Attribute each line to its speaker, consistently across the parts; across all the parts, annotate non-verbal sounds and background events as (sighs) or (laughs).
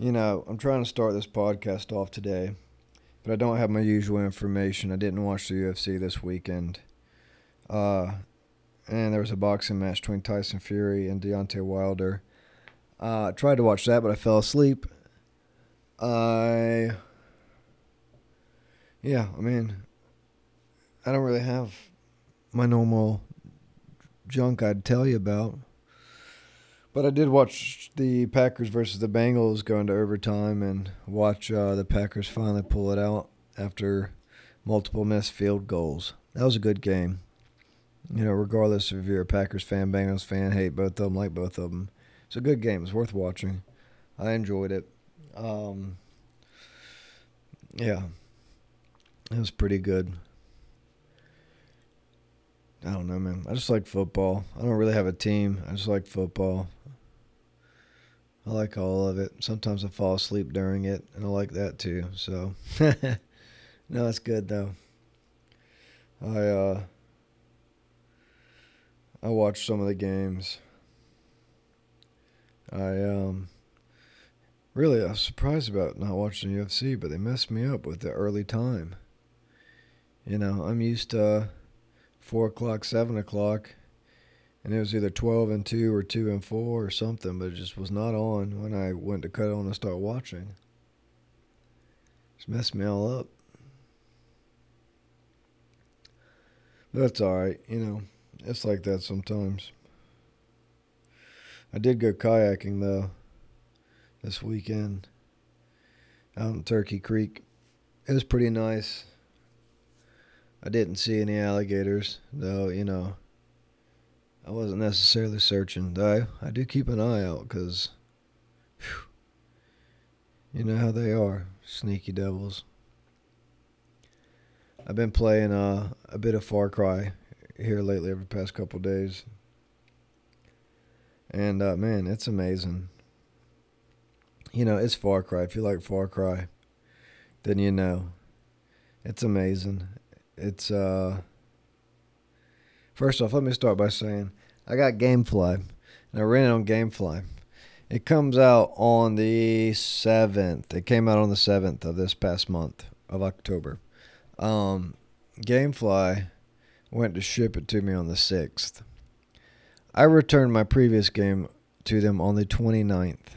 Speaker 1: You know, I'm trying to start this podcast off today, but I don't have my usual information. I didn't watch the UFC this weekend. Uh, and there was a boxing match between Tyson Fury and Deontay Wilder. Uh, I tried to watch that, but I fell asleep. I, yeah, I mean, I don't really have my normal junk I'd tell you about. But I did watch the Packers versus the Bengals go into overtime and watch uh, the Packers finally pull it out after multiple missed field goals. That was a good game. You know, regardless if you're a Packers fan, Bengals fan, hate both of them, like both of them. It's a good game. It's worth watching. I enjoyed it. Um, yeah, it was pretty good. I don't know, man. I just like football. I don't really have a team. I just like football. I like all of it. Sometimes I fall asleep during it, and I like that too. So, (laughs) no, it's good though. I uh, I watched some of the games. I um, really I was surprised about not watching UFC, but they messed me up with the early time. You know, I'm used to four o'clock, seven o'clock and it was either 12 and 2 or 2 and 4 or something, but it just was not on when I went to cut on and start watching. Just messed me all up. But that's alright, you know, it's like that sometimes. I did go kayaking though this weekend out in Turkey Creek. It was pretty nice. I didn't see any alligators, though, you know. I wasn't necessarily searching, though. I do keep an eye out because you know how they are, sneaky devils. I've been playing uh, a bit of Far Cry here lately over the past couple days. And uh, man, it's amazing. You know, it's Far Cry. If you like Far Cry, then you know. It's amazing. It's uh First off, let me start by saying I got GameFly, and I ran it on GameFly. It comes out on the 7th. It came out on the 7th of this past month of October. Um, GameFly went to ship it to me on the 6th. I returned my previous game to them on the 29th.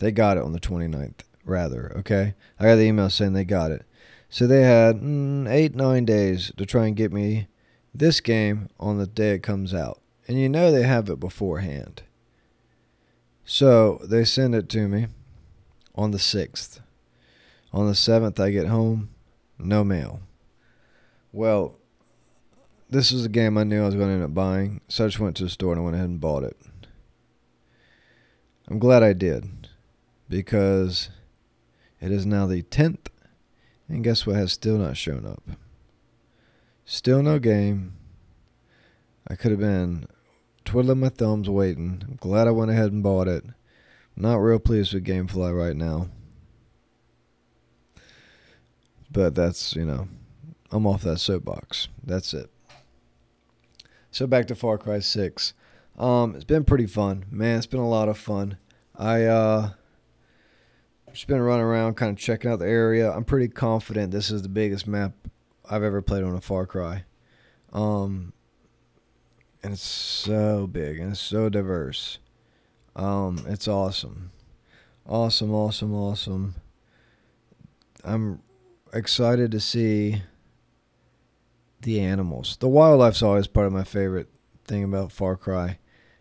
Speaker 1: They got it on the 29th, rather, okay? I got the email saying they got it. So they had mm, eight, nine days to try and get me this game on the day it comes out. And you know they have it beforehand. So they send it to me on the 6th. On the 7th, I get home, no mail. Well, this was a game I knew I was going to end up buying, so I just went to the store and I went ahead and bought it. I'm glad I did because it is now the 10th, and guess what has still not shown up? Still no game. I could have been twiddling my thumbs waiting. I'm glad I went ahead and bought it. Not real pleased with Gamefly right now. But that's, you know, I'm off that soapbox. That's it. So back to Far Cry 6. Um, it's been pretty fun. Man, it's been a lot of fun. I uh just been running around kind of checking out the area. I'm pretty confident this is the biggest map I've ever played on a Far Cry. Um, and it's so big and it's so diverse. Um, it's awesome. Awesome, awesome, awesome. I'm excited to see the animals. The wildlife's always part of my favorite thing about Far Cry.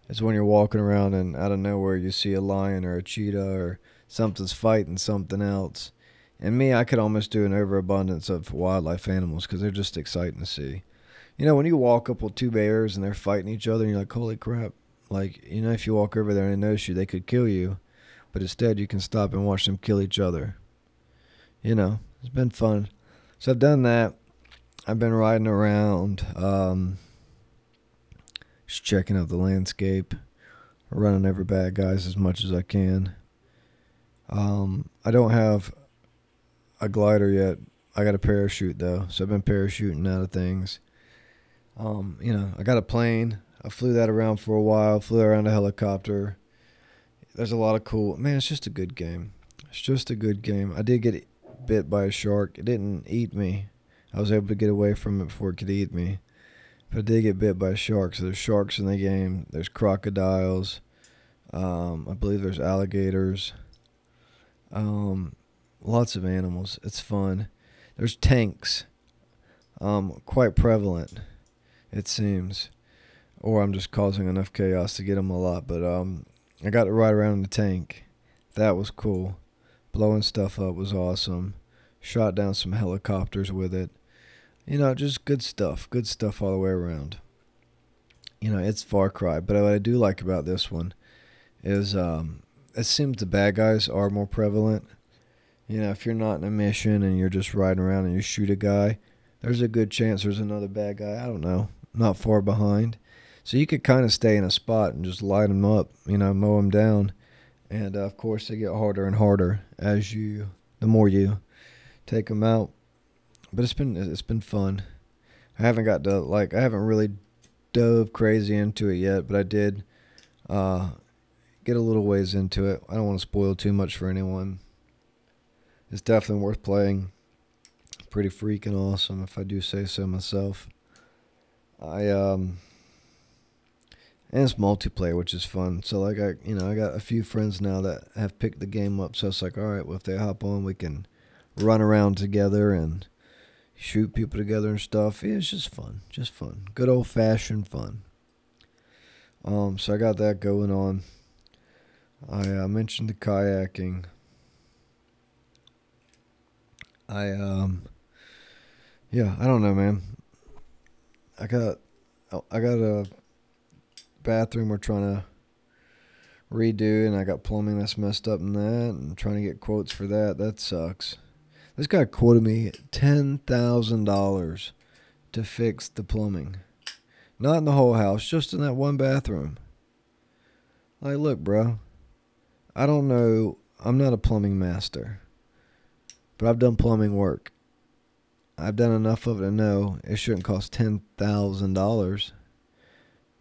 Speaker 1: It's when you're walking around and out of nowhere you see a lion or a cheetah or something's fighting something else and me, I could almost do an overabundance of wildlife animals because they're just exciting to see. You know, when you walk up with two bears and they're fighting each other, and you're like, holy crap. Like, you know, if you walk over there and they notice you, they could kill you. But instead, you can stop and watch them kill each other. You know, it's been fun. So I've done that. I've been riding around, um, just checking out the landscape, running over bad guys as much as I can. Um, I don't have a glider yet. I got a parachute though, so I've been parachuting out of things. Um, you know, I got a plane. I flew that around for a while. Flew around a helicopter. There's a lot of cool. Man, it's just a good game. It's just a good game. I did get bit by a shark. It didn't eat me. I was able to get away from it before it could eat me. But I did get bit by sharks. So there's sharks in the game. There's crocodiles. Um, I believe there's alligators. Um, lots of animals. It's fun. There's tanks. Um, quite prevalent, it seems. Or I'm just causing enough chaos to get them a lot. But um, I got to ride around in the tank. That was cool. Blowing stuff up was awesome. Shot down some helicopters with it. You know, just good stuff. Good stuff all the way around. You know, it's Far Cry. But what I do like about this one is um, it seems the bad guys are more prevalent. You know, if you're not in a mission and you're just riding around and you shoot a guy, there's a good chance there's another bad guy. I don't know, not far behind. So you could kind of stay in a spot and just light them up, you know, mow them down. And uh, of course, they get harder and harder as you, the more you take them out. But it's been it's been fun. I haven't got to like I haven't really dove crazy into it yet, but I did uh, get a little ways into it. I don't want to spoil too much for anyone. It's definitely worth playing. Pretty freaking awesome, if I do say so myself. I um, and it's multiplayer, which is fun. So like I, you know, I got a few friends now that have picked the game up. So it's like, all right, well if they hop on, we can run around together and shoot people together and stuff. Yeah, it's just fun, just fun, good old fashioned fun. Um, so I got that going on. I uh, mentioned the kayaking. I um, yeah, I don't know, man. I got, I got a bathroom we're trying to redo, and I got plumbing that's messed up in that, and trying to get quotes for that. That sucks. This guy quoted me ten thousand dollars to fix the plumbing, not in the whole house, just in that one bathroom. Like, look, bro, I don't know. I'm not a plumbing master, but I've done plumbing work. I've done enough of it to know it shouldn't cost ten thousand dollars.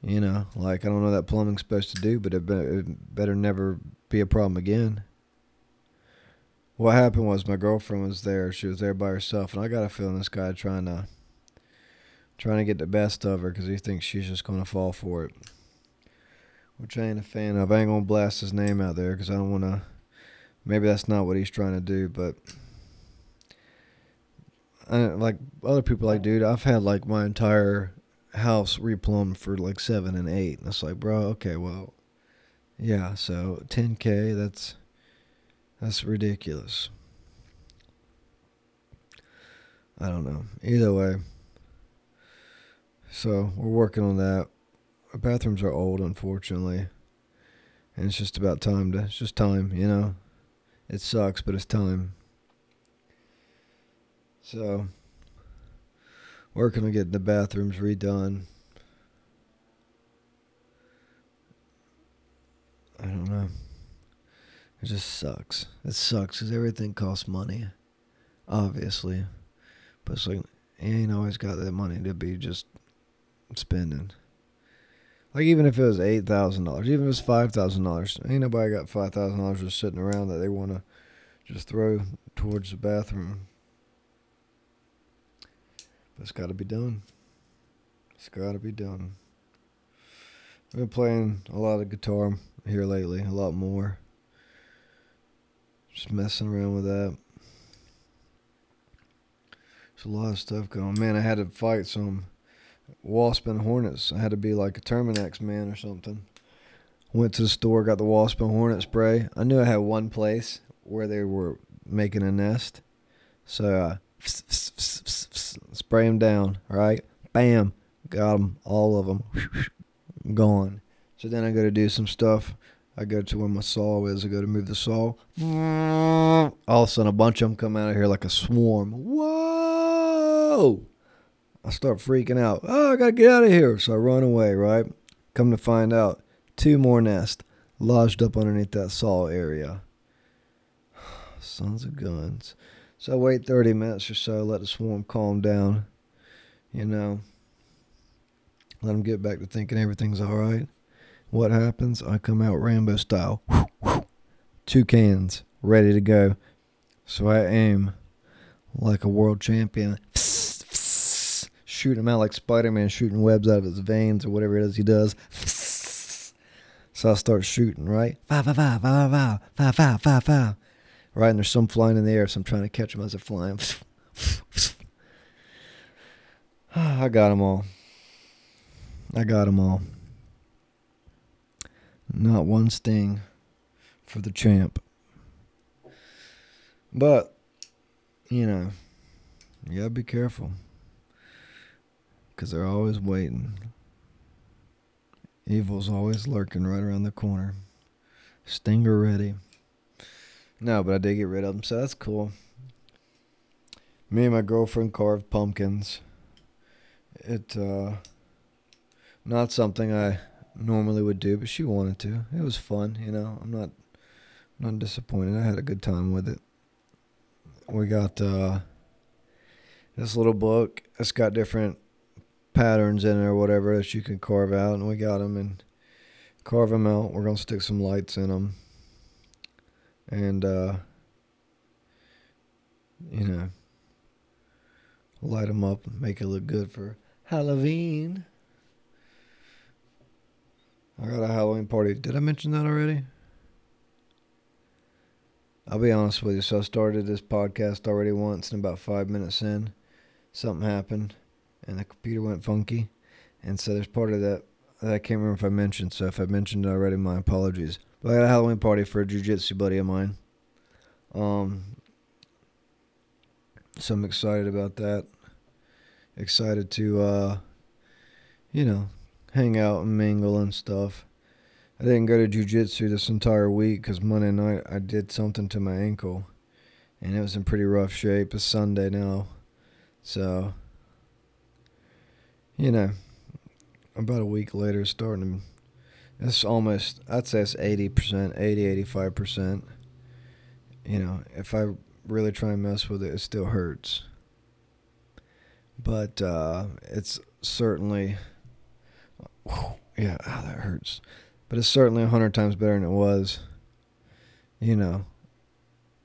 Speaker 1: You know, like I don't know that plumbing's supposed to do, but it, be, it better never be a problem again. What happened was my girlfriend was there. She was there by herself, and I got a feeling this guy trying to trying to get the best of her because he thinks she's just gonna fall for it, which I ain't a fan of. I ain't gonna blast his name out there because I don't want to. Maybe that's not what he's trying to do, but I, like other people, like dude, I've had like my entire house replumbed for like seven and eight. And it's like, bro, okay, well, yeah. So 10k, that's that's ridiculous. I don't know. Either way. So we're working on that. Our bathrooms are old, unfortunately, and it's just about time to. It's just time, you know. It sucks, but it's time. So working on getting the bathrooms redone. I don't know. It just sucks. It sucks because everything costs money, obviously. But it's like, you ain't always got that money to be just spending. Like, even if it was $8,000, even if it was $5,000, ain't nobody got $5,000 just sitting around that they want to just throw towards the bathroom. But it's got to be done. It's got to be done. I've been playing a lot of guitar here lately, a lot more. Just messing around with that. There's a lot of stuff going. Man, I had to fight some wasp and hornets. I had to be like a Terminix man or something. Went to the store, got the wasp and hornet spray. I knew I had one place where they were making a nest. So uh, spray them down, right? Bam, got them, all of them, gone. So then I go to do some stuff. I go to where my saw is. I go to move the saw. All of a sudden, a bunch of them come out of here like a swarm. Whoa! I start freaking out. Oh, I gotta get out of here. So I run away, right? Come to find out, two more nests lodged up underneath that saw area. (sighs) Sons of guns. So I wait 30 minutes or so, let the swarm calm down, you know, let them get back to thinking everything's all right. What happens? I come out Rambo style. (laughs) two cans ready to go. So I aim like a world champion, (laughs) shooting him out like Spider Man shooting webs out of his veins or whatever it is he does. (laughs) So I start shooting, right? Five, five, five, five, five, five, five, five, five. Right, and there's some flying in the air, so I'm trying to catch them as they're flying. (sighs) I got them all. I got them all. Not one sting for the champ. But, you know, you gotta be careful. Because they're always waiting. Evil's always lurking right around the corner. Stinger ready. No, but I did get rid of them, so that's cool. Me and my girlfriend carved pumpkins. It, uh, not something I normally would do, but she wanted to. It was fun, you know. I'm not, not disappointed. I had a good time with it. We got uh, this little book. It's got different patterns in it or whatever that you can carve out, and we got them and carve them out. We're gonna stick some lights in them, and uh, you know, light them up, and make it look good for Halloween. I got a Halloween party. Did I mention that already? I'll be honest with you. So I started this podcast already once, and about five minutes in, something happened and the computer went funky. And so there's part of that that I can't remember if I mentioned. So if I mentioned it already, my apologies. But I got a Halloween party for a jujitsu buddy of mine. Um, so I'm excited about that. Excited to, uh, you know, hang out and mingle and stuff. I didn't go to jujitsu this entire week because Monday night I did something to my ankle, and it was in pretty rough shape. It's Sunday now, so you know, about a week later, starting to, it's almost, I'd say it's 80%, 80, 85%. You know, if I really try and mess with it, it still hurts. But uh, it's certainly, yeah, oh, that hurts. But it's certainly a hundred times better than it was, you know,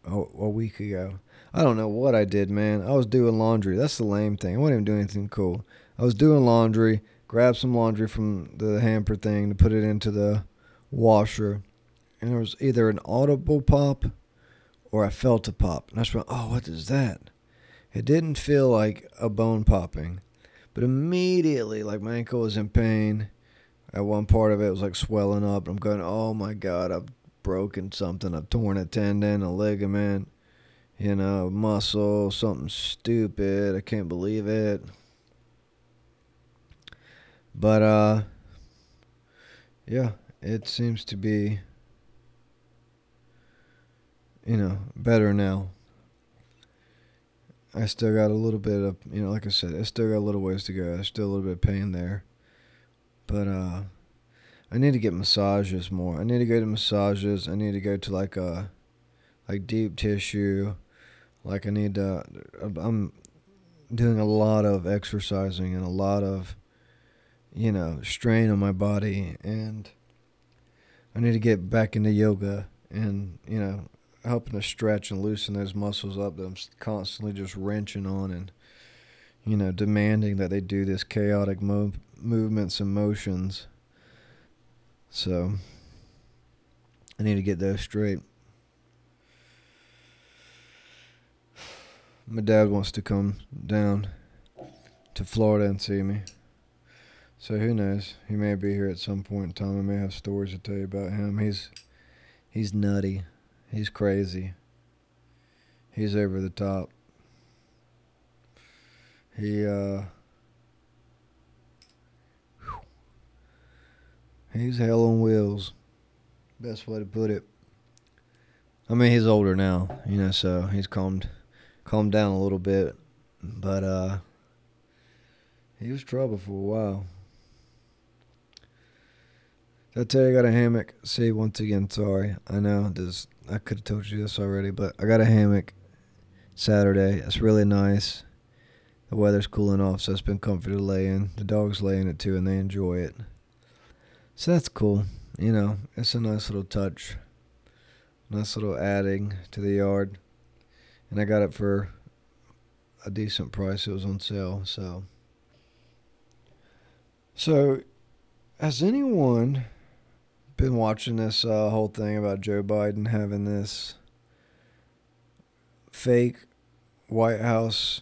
Speaker 1: a, a week ago. I don't know what I did, man. I was doing laundry. That's the lame thing. I wasn't even doing anything cool. I was doing laundry, grabbed some laundry from the hamper thing to put it into the washer, and there was either an audible pop or I felt a pop. And I just went, oh, what is that? It didn't feel like a bone popping, but immediately, like my ankle was in pain. At one part of it, it was like swelling up. I'm going, oh my God, I've broken something. I've torn a tendon, a ligament, you know, muscle, something stupid. I can't believe it. But uh yeah, it seems to be you know, better now. I still got a little bit of, you know, like I said, I still got a little ways to go. There's still a little bit of pain there. But uh I need to get massages more. I need to go to massages. I need to go to like a uh, like deep tissue. Like I need to I'm doing a lot of exercising and a lot of you know, strain on my body and I need to get back into yoga and, you know, helping to stretch and loosen those muscles up that I'm constantly just wrenching on and, you know, demanding that they do this chaotic mo- movements and motions. So I need to get those straight. My dad wants to come down to Florida and see me. So who knows? He may be here at some point in time. I may have stories to tell you about him. He's he's nutty. He's crazy. He's over the top. He uh He's hell on wheels. Best way to put it. I mean, he's older now, you know, so he's calmed calmed down a little bit, but uh he was trouble for a while. Did I tell you I got a hammock? See, once again, sorry. I know this. I could have told you this already, but I got a hammock Saturday. It's really nice. The weather's cooling off, so it's been comfy to lay in. The dogs lay in it too, and they enjoy it. So that's cool. You know, it's a nice little touch Nice little adding to the yard. And I got it for a decent price. It was on sale, so. So, has anyone been watching this uh, whole thing about Joe Biden having this fake White House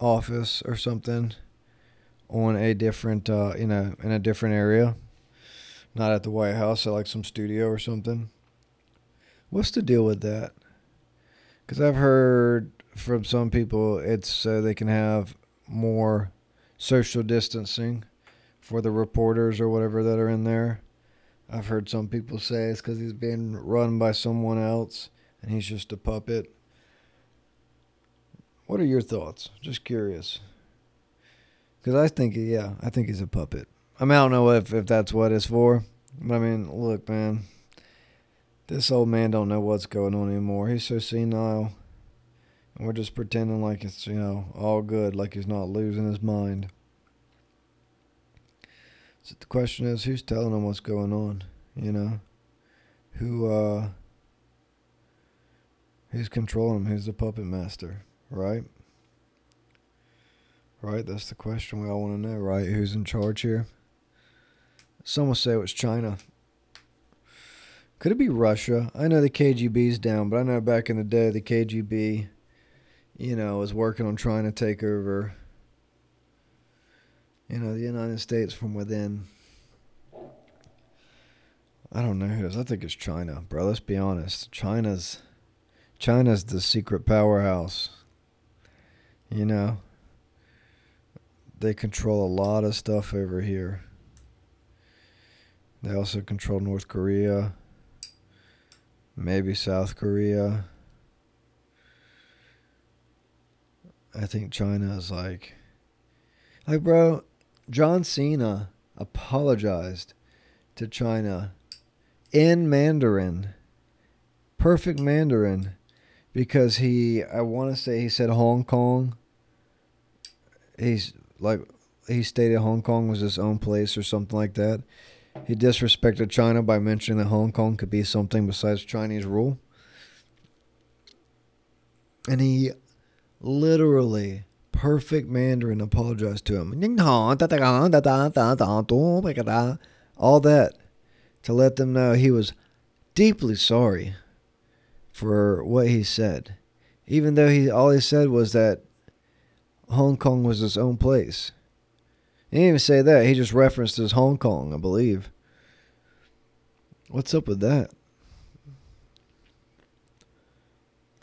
Speaker 1: office or something on a different, uh, you know, in a different area? Not at the White House, at like some studio or something. What's the deal with that? Because I've heard from some people it's so they can have more social distancing for the reporters or whatever that are in there. I've heard some people say it's because he's being run by someone else and he's just a puppet. What are your thoughts? Just curious. Because I think, yeah, I think he's a puppet. I mean, I don't know if, if that's what it's for. But I mean, look, man. This old man don't know what's going on anymore. He's so senile. And we're just pretending like it's, you know, all good, like he's not losing his mind. So the question is, who's telling them what's going on? You know? Who, uh, who's controlling them? Who's the puppet master? Right? Right? That's the question we all want to know, right? Who's in charge here? Some will say it was China. Could it be Russia? I know the KGB's down, but I know back in the day the KGB, you know, was working on trying to take over, you know, the United States from within. I don't know who it is. I think it's China, bro. Let's be honest. China's China's the secret powerhouse. You know, they control a lot of stuff over here. They also control North Korea, maybe South Korea. I think China is like, like, bro, John Cena apologized to China in Mandarin, perfect Mandarin, because he, I want to say he said Hong Kong. He's like, he stated Hong Kong was his own place or something like that. He disrespected China by mentioning that Hong Kong could be something besides Chinese rule. And he literally, perfect Mandarin, apologized to him. All that to let them know he was deeply sorry for what he said. Even though he all he said was that Hong Kong was his own place. He didn't even say that. He just referenced as Hong Kong, I believe. What's up with that?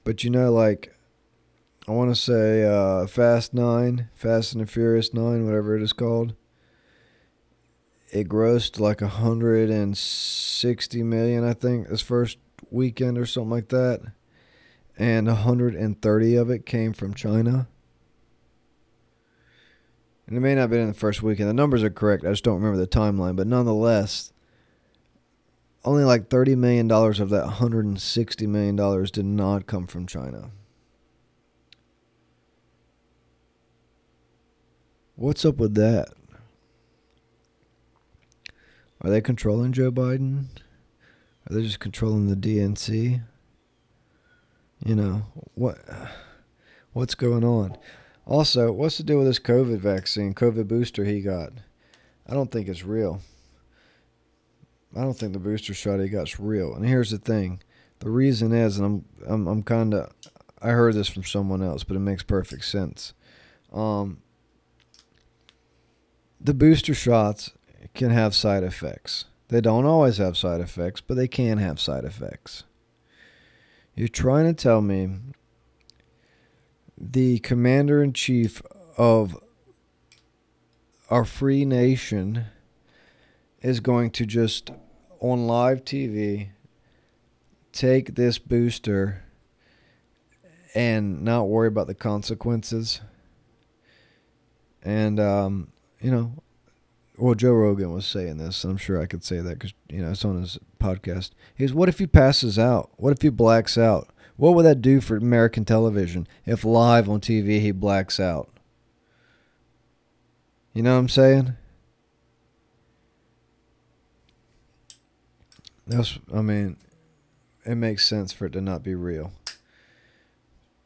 Speaker 1: But you know, like, I want to say uh, Fast 9, Fast and the Furious 9, whatever it is called. It grossed like a 160 million, I think, this first weekend or something like that. And 130 of it came from China. And it may not have been in the first weekend. The numbers are correct. I just don't remember the timeline. But nonetheless, only like $30 million of that $160 million did not come from China. What's up with that? Are they controlling Joe Biden? Are they just controlling the DNC? You know, what what's going on? Also, what's the deal with this COVID vaccine, COVID booster he got? I don't think it's real. I don't think the booster shot he got's real. And here's the thing: the reason is, and I'm I'm I'm kind of I heard this from someone else, but it makes perfect sense. Um, the booster shots can have side effects. They don't always have side effects, but they can have side effects. You're trying to tell me the commander in chief of our free nation is going to just on live TV take this booster and not worry about the consequences. And um, you know, well, Joe Rogan was saying this, I'm sure I could say that because you know it's on his podcast. He's, "What if he passes out? What if he blacks out? What would that do for American television if live on TV he blacks out? You know what I'm saying? That's, I mean, it makes sense for it to not be real.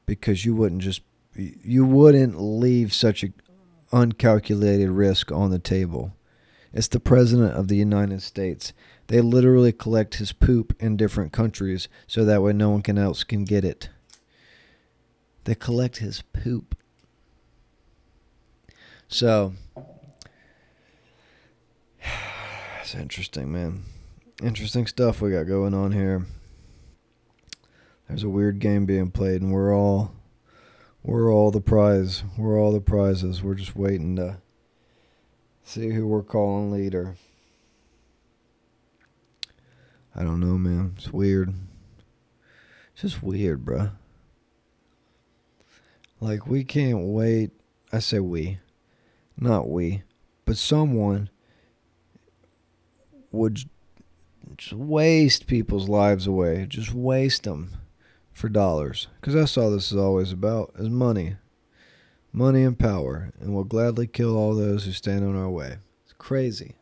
Speaker 1: Because you wouldn't just you wouldn't leave such a uncalculated risk on the table. It's the president of the United States. They literally collect his poop in different countries so that way no one else can get it. They collect his poop. So (sighs) it's interesting, man. Interesting stuff we got going on here. There's a weird game being played and we're all we're all the prize. We're all the prizes. We're just waiting to see who we're calling leader. I don't know, man. It's weird. It's just weird, bruh. Like, we can't wait. I say we, not we, but someone would just waste people's lives away. Just waste them for dollars. Because that's all this is always about is money. Money and power. And we'll gladly kill all those who stand in our way. It's crazy.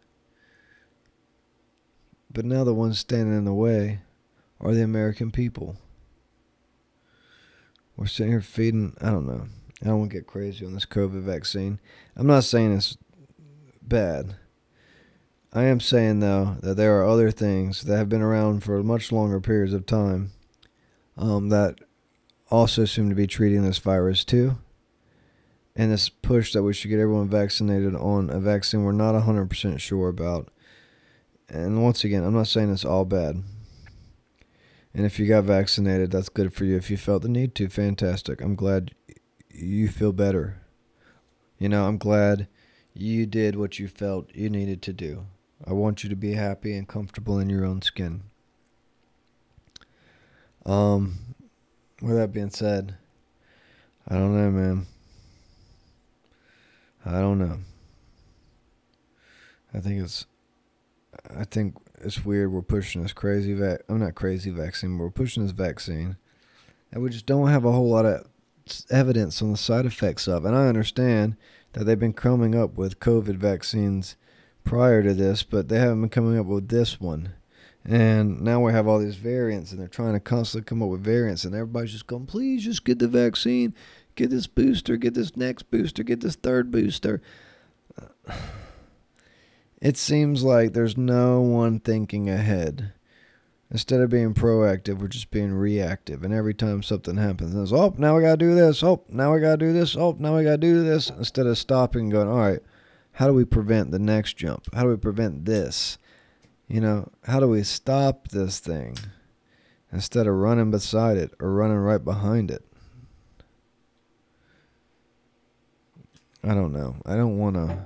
Speaker 1: But now the ones standing in the way are the American people. We're sitting here feeding, I don't know. I don't want to get crazy on this COVID vaccine. I'm not saying it's bad. I am saying, though, that there are other things that have been around for much longer periods of time um, that also seem to be treating this virus too. And this push that we should get everyone vaccinated on a vaccine we're not 100% sure about. And once again, I'm not saying it's all bad. And if you got vaccinated, that's good for you. If you felt the need to, fantastic. I'm glad you feel better. You know, I'm glad you did what you felt you needed to do. I want you to be happy and comfortable in your own skin. Um, with that being said, I don't know, man. I don't know. I think it's, I think it's weird. We're pushing this crazy vac. I'm not crazy vaccine. But we're pushing this vaccine, and we just don't have a whole lot of evidence on the side effects of. And I understand that they've been coming up with COVID vaccines prior to this, but they haven't been coming up with this one. And now we have all these variants, and they're trying to constantly come up with variants, and everybody's just going, please just get the vaccine, get this booster, get this next booster, get this third booster. (sighs) It seems like there's no one thinking ahead. Instead of being proactive, we're just being reactive. And every time something happens, it's, oh, now we got to do this. Oh, now we got to do this. Oh, now we got to do this. Instead of stopping and going, all right, how do we prevent the next jump? How do we prevent this? You know, how do we stop this thing instead of running beside it or running right behind it? I don't know. I don't want to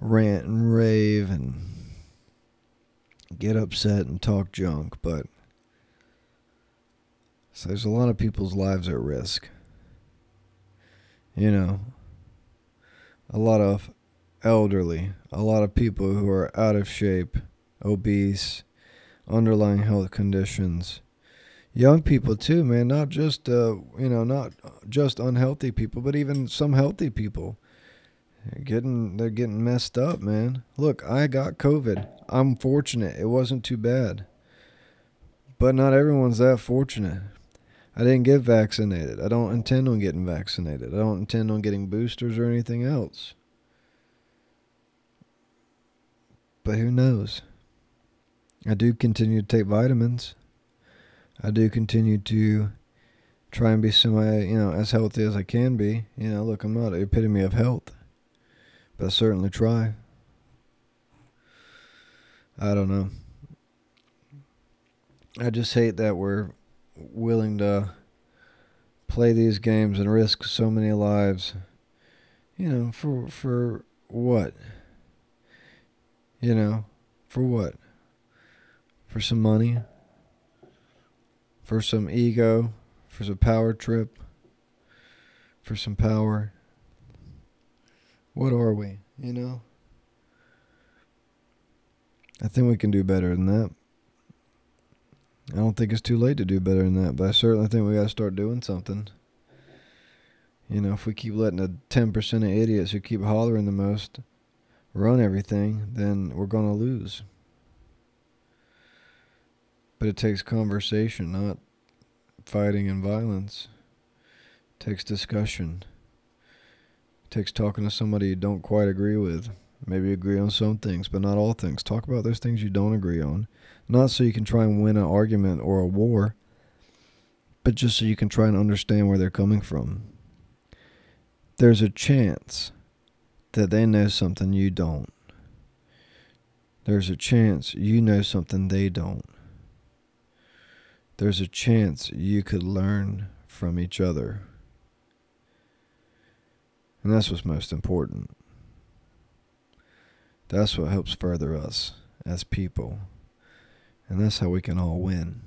Speaker 1: rant and rave and get upset and talk junk, but so there's a lot of people's lives at risk. You know, a lot of elderly, a lot of people who are out of shape, obese, underlying health conditions. Young people too, man, not just uh, you know, not just unhealthy people, but even some healthy people. They're getting they're getting messed up, man. Look, I got COVID. I'm fortunate. It wasn't too bad. But not everyone's that fortunate. I didn't get vaccinated. I don't intend on getting vaccinated. I don't intend on getting boosters or anything else. But who knows? I do continue to take vitamins. I do continue to try and be semi, you know, as healthy as I can be. You know, look, I'm not the epitome of health, but I certainly try. I don't know. I just hate that we're willing to play these games and risk so many lives. You know, for for what? You know, for what? For some money? For some ego? For some power trip? For some power? What are we, you know? I think we can do better than that. I don't think it's too late to do better than that, but I certainly think we got to start doing something. You know, if we keep letting the 10% of idiots who keep hollering the most run everything, then we're going to lose. But it takes conversation, not fighting and violence. It takes discussion. It takes talking to somebody you don't quite agree with. Maybe agree on some things, but not all things. Talk about those things you don't agree on. Not so you can try and win an argument or a war, but just so you can try and understand where they're coming from. There's a chance that they know something you don't. There's a chance you know something they don't. There's a chance you could learn from each other. And that's what's most important. That's what helps further us as people. And that's how we can all win.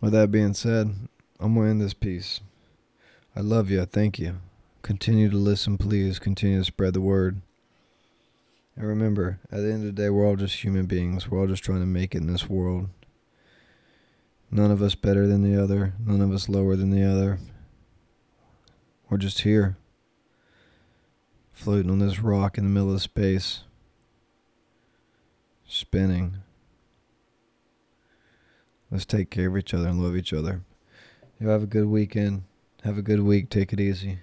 Speaker 1: With that being said, I'm going to end this piece. I love you. I thank you. Continue to listen, please. Continue to spread the word. And remember, at the end of the day, we're all just human beings. We're all just trying to make it in this world. None of us better than the other, none of us lower than the other. We're just here, floating on this rock in the middle of space, spinning. Let's take care of each other and love each other. You have a good weekend. Have a good week. Take it easy.